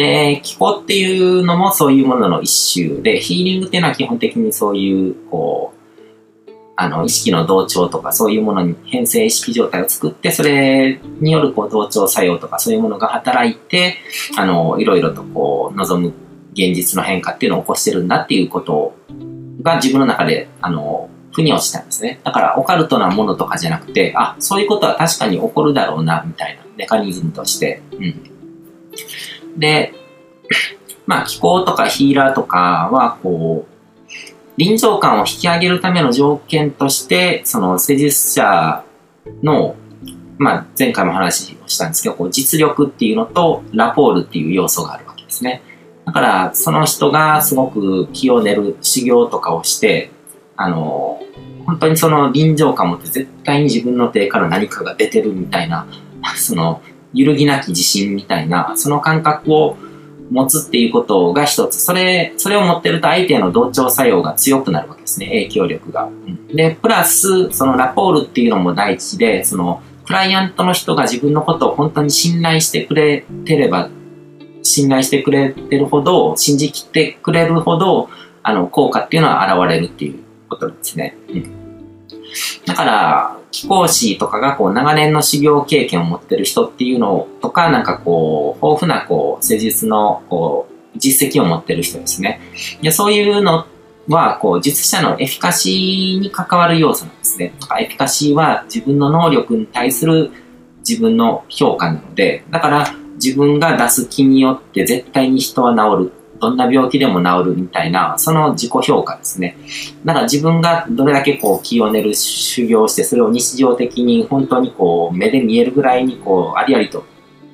で、気候っていうのもそういうものの一種で、ヒーリングっていうのは基本的にそういう、こう、あの、意識の同調とかそういうものに変性意識状態を作って、それによるこう同調作用とかそういうものが働いて、あの、いろいろとこう、望む現実の変化っていうのを起こしてるんだっていうことが自分の中で、あの、腑に落ちたんですね。だからオカルトなものとかじゃなくて、あ、そういうことは確かに起こるだろうな、みたいなメカニズムとして。うん。で、まあ気候とかヒーラーとかは、こう、臨場感を引き上げるための条件として、その施術者の、まあ前回も話をしたんですけど、こう実力っていうのとラポールっていう要素があるわけですね。だから、その人がすごく気を練る修行とかをして、あの、本当にその臨場感を持って絶対に自分の手から何かが出てるみたいな、その揺るぎなき自信みたいな、その感覚を持つっていうことが一つ。それ、それを持ってると相手への同調作用が強くなるわけですね。影響力が。で、プラス、そのラポールっていうのも第一で、その、クライアントの人が自分のことを本当に信頼してくれてれば信頼してくれてるほど、信じきってくれるほど、あの、効果っていうのは現れるっていうことですね。うん。だから、貴公子とかがこう長年の修行経験を持ってる人っていうのとか、なんかこう、豊富なこう、施術のこう、実績を持ってる人ですね。でそういうのは、こう、術者のエフィカシーに関わる要素なんですね。エフィカシーは自分の能力に対する自分の評価なので、だから、自分が出す気によって絶対に人は治る。どんな病気でも治るみたいな、その自己評価ですね。だから自分がどれだけこう気を練る修行をして、それを日常的に本当にこう目で見えるぐらいにこうありありと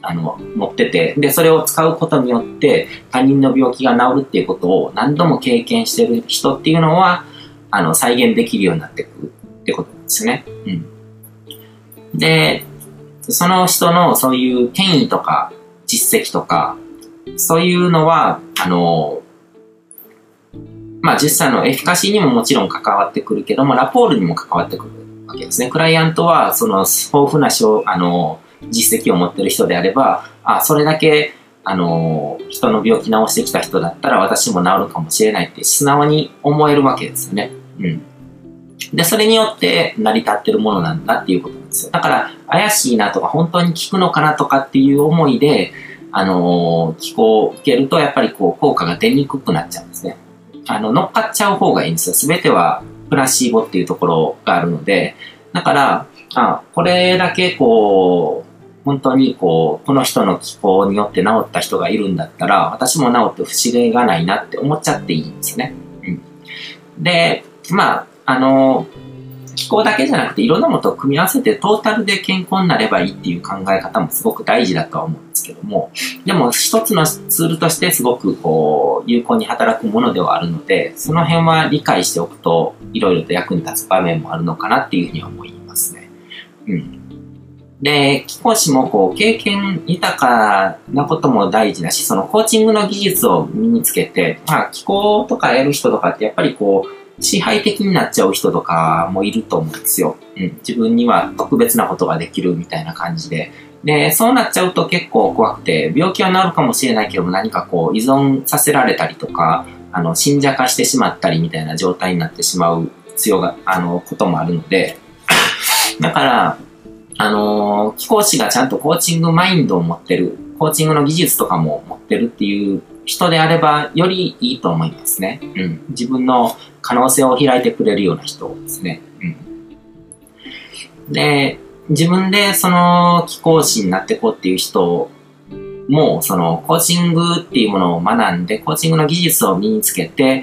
あの、持ってて、で、それを使うことによって他人の病気が治るっていうことを何度も経験してる人っていうのは、あの、再現できるようになってくるってことですね。うん。で、その人のそういう権威とか実績とか、そういうのは、あの、まあ実際のエフィカシーにももちろん関わってくるけども、ラポールにも関わってくるわけですね。クライアントは、その豊富なあの実績を持ってる人であれば、あ、それだけ、あの、人の病気治してきた人だったら私も治るかもしれないって素直に思えるわけですよね。うん。で、それによって成り立ってるものなんだっていうことなんですよ。だから、怪しいなとか、本当に効くのかなとかっていう思いで、あのー、気候を受けると、やっぱりこう、効果が出にくくなっちゃうんですね。あの、乗っかっちゃう方がいいんですよ。すべてはプラシーボっていうところがあるので、だから、あこれだけこう、本当にこう、この人の気候によって治った人がいるんだったら、私も治って不思議がないなって思っちゃっていいんですね。うん。で、まあ、あの、気候だけじゃなくていろんなものと組み合わせてトータルで健康になればいいっていう考え方もすごく大事だとは思うんですけども、でも一つのツールとしてすごくこう、有効に働くものではあるので、その辺は理解しておくといろいろと役に立つ場面もあるのかなっていうふうには思いますね。うん。で、貴公子もこう、経験豊かなことも大事だし、そのコーチングの技術を身につけて、まあ、気候とかやる人とかってやっぱりこう、支配的になっちゃう人とかもいると思うんですよ。うん。自分には特別なことができるみたいな感じで。で、そうなっちゃうと結構怖くて、病気は治るかもしれないけども何かこう依存させられたりとか、あの、信者化してしまったりみたいな状態になってしまう必要が、あの、こともあるので、だから、あのー、講師がちゃんとコーチングマインドを持ってる、コーチングの技術とかも持ってるっていう人であれば、よりいいと思いますね。うん。自分の可能性を開いてくれるような人ですね。うん。で、自分でその気講師になっていこうっていう人も、そのコーチングっていうものを学んで、コーチングの技術を身につけて、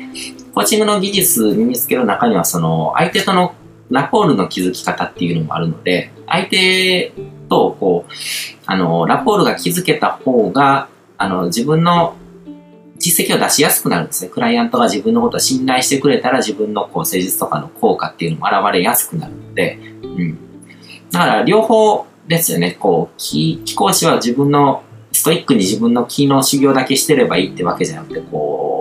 コーチングの技術身につける中には、その相手とのラポールの築き方っていうのもあるので、相手とこう、あの、ラポールが築けた方が、あの、自分の実績を出しやすくなるんですね。クライアントが自分のことを信頼してくれたら自分のこう誠実とかの効果っていうのも現れやすくなるので、うん。だから両方ですよね。こう、気、気講師は自分の、ストイックに自分の気の修行だけしてればいいってわけじゃなくて、こう、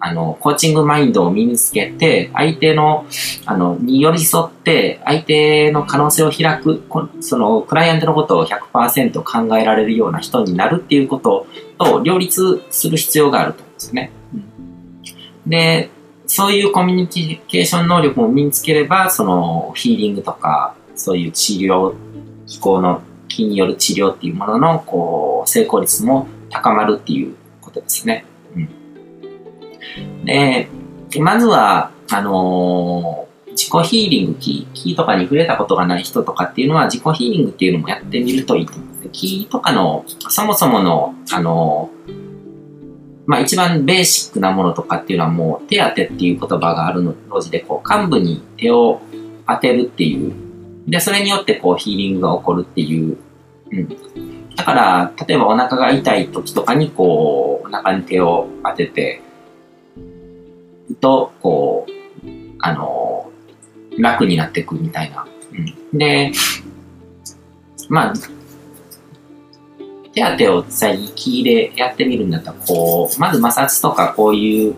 あの、コーチングマインドを身につけて、相手の、あの、に寄り添って、相手の可能性を開く、その、クライアントのことを100%考えられるような人になるっていうことと両立する必要があると思うんですね。で、そういうコミュニケーション能力を身につければ、その、ヒーリングとか、そういう治療、気候の気による治療っていうものの、こう、成功率も高まるっていうことですね。で、まずは、あのー、自己ヒーリング、キーとかに触れたことがない人とかっていうのは、自己ヒーリングっていうのもやってみるといいと思うんです。キーとかの、そもそもの、あのー、まあ一番ベーシックなものとかっていうのはもう手当てっていう言葉があるの字で、こう幹部に手を当てるっていう。で、それによってこうヒーリングが起こるっていう。うん。だから、例えばお腹が痛い時とかにこう、お腹に手を当てて、と、こう、あの、楽になっていくみたいな。うん、で、まあ、手当てを実際にキーでやってみるんだったら、こう、まず摩擦とかこういう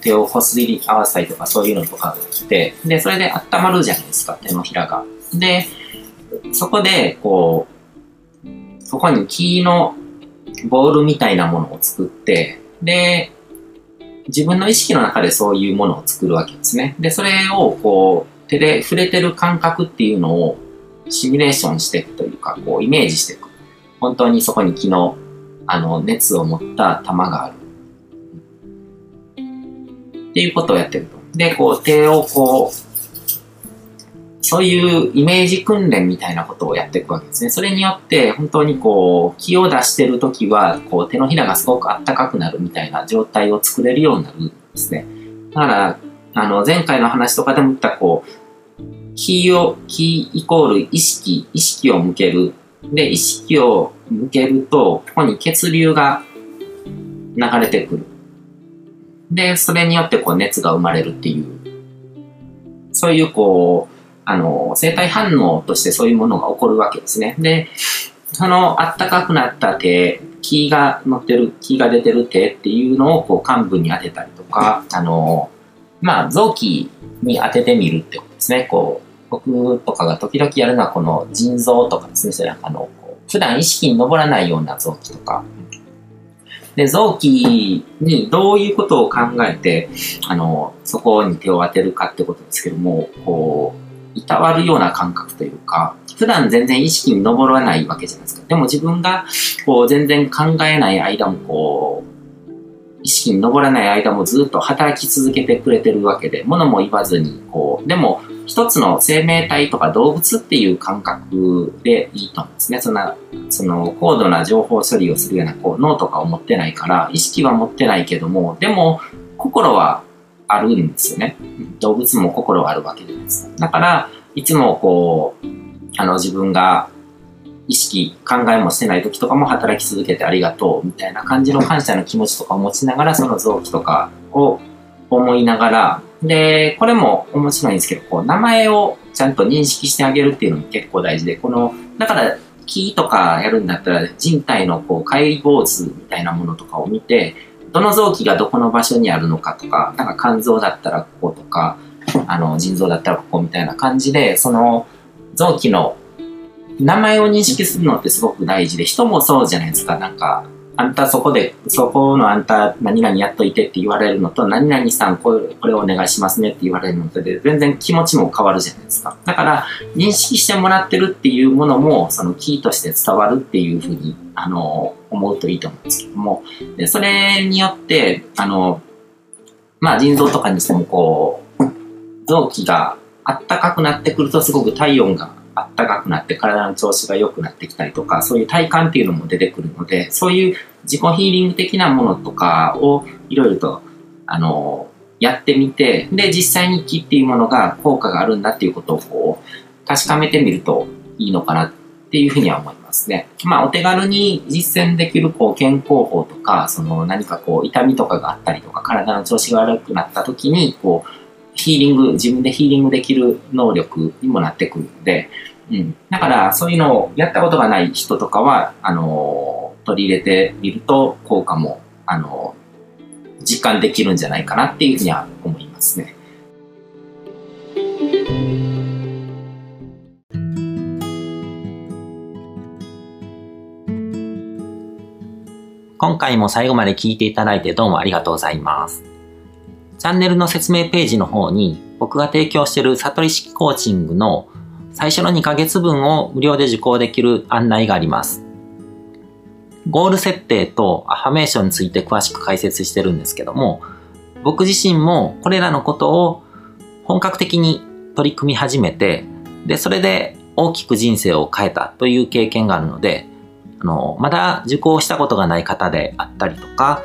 手をこすり合わせたりとかそういうのとかが来て、で、それで温まるじゃないですか、手のひらが。で、そこで、こう、そこにキーのボールみたいなものを作って、で、自分の意識の中でそういうものを作るわけですね。で、それをこう、手で触れてる感覚っていうのをシミュレーションしていくというか、こう、イメージしていく。本当にそこに昨日、あの、熱を持った玉がある。っていうことをやってると。で、こう、手をこう、そういうイメージ訓練みたいなことをやっていくわけですね。それによって、本当にこう、気を出してるときは、こう、手のひらがすごくあったかくなるみたいな状態を作れるようになるんですね。だから、あの、前回の話とかでも言った、こう、気を、気イコール意識、意識を向ける。で、意識を向けると、ここに血流が流れてくる。で、それによってこう熱が生まれるっていう、そういうこう、あの、生体反応としてそういうものが起こるわけですね。で、そのあったかくなった手、気が乗ってる、気が出てる手っていうのをこう幹部に当てたりとか、あの、まあ、臓器に当ててみるってことですね。こう、僕とかが時々やるのはこの腎臓とかですね。それあの、普段意識に上らないような臓器とか。で、臓器にどういうことを考えて、あの、そこに手を当てるかってことですけども、こう、いたわるような感覚というか、普段全然意識に上らないわけじゃないですか。でも自分が、こう、全然考えない間も、こう、意識に上らない間もずっと働き続けてくれてるわけで、物も言わずに、こう、でも、一つの生命体とか動物っていう感覚でいいと思うんですね。そんな、その、高度な情報処理をするような、こう、脳とかを持ってないから、意識は持ってないけども、でも、心はあるんですよね。動物も心があるわけじゃないですか。だから、いつもこう、あの自分が意識、考えもしてない時とかも働き続けてありがとうみたいな感じの感謝の気持ちとかを持ちながら、その臓器とかを思いながら、で、これも面白いんですけど、こう、名前をちゃんと認識してあげるっていうのも結構大事で、この、だから、木とかやるんだったら人体のこう解剖図みたいなものとかを見て、どの臓器がどこの場所にあるのかとか、なんか肝臓だったらこことか、あの、腎臓だったらここみたいな感じで、その臓器の名前を認識するのってすごく大事で、人もそうじゃないですか。なんか、あんたそこで、そこのあんた何々やっといてって言われるのと、何々さんこれこれお願いしますねって言われるのとで、全然気持ちも変わるじゃないですか。だから、認識してもらってるっていうものも、そのキーとして伝わるっていうふうに、あの、思うといいと思うんですけども、でそれによって、あの、まあ腎臓とかにしてもこう、臓器があったかくなってくるとすごく体温があったかくなって体の調子が良くなってきたりとか、そういう体感っていうのも出てくるので、そういう自己ヒーリング的なものとかをいろいろと、あの、やってみて、で、実際に木っていうものが効果があるんだっていうことをこう、確かめてみるといいのかなっていうふうには思いますね。まあ、お手軽に実践できるこう健康法とか、その何かこう痛みとかがあったりとか、体の調子が悪くなった時に、こう、ヒーリング、自分でヒーリングできる能力にもなってくるので、うん。だから、そういうのをやったことがない人とかは、あの、取り入れてみると、効果も、あの、実感できるんじゃないかなっていうふうには思いますね。今回も最後まで聞いていただいてどうもありがとうございます。チャンネルの説明ページの方に僕が提供している悟り式コーチングの最初の2ヶ月分を無料で受講できる案内があります。ゴール設定とアファメーションについて詳しく解説してるんですけども、僕自身もこれらのことを本格的に取り組み始めて、で、それで大きく人生を変えたという経験があるので、あの、まだ受講したことがない方であったりとか、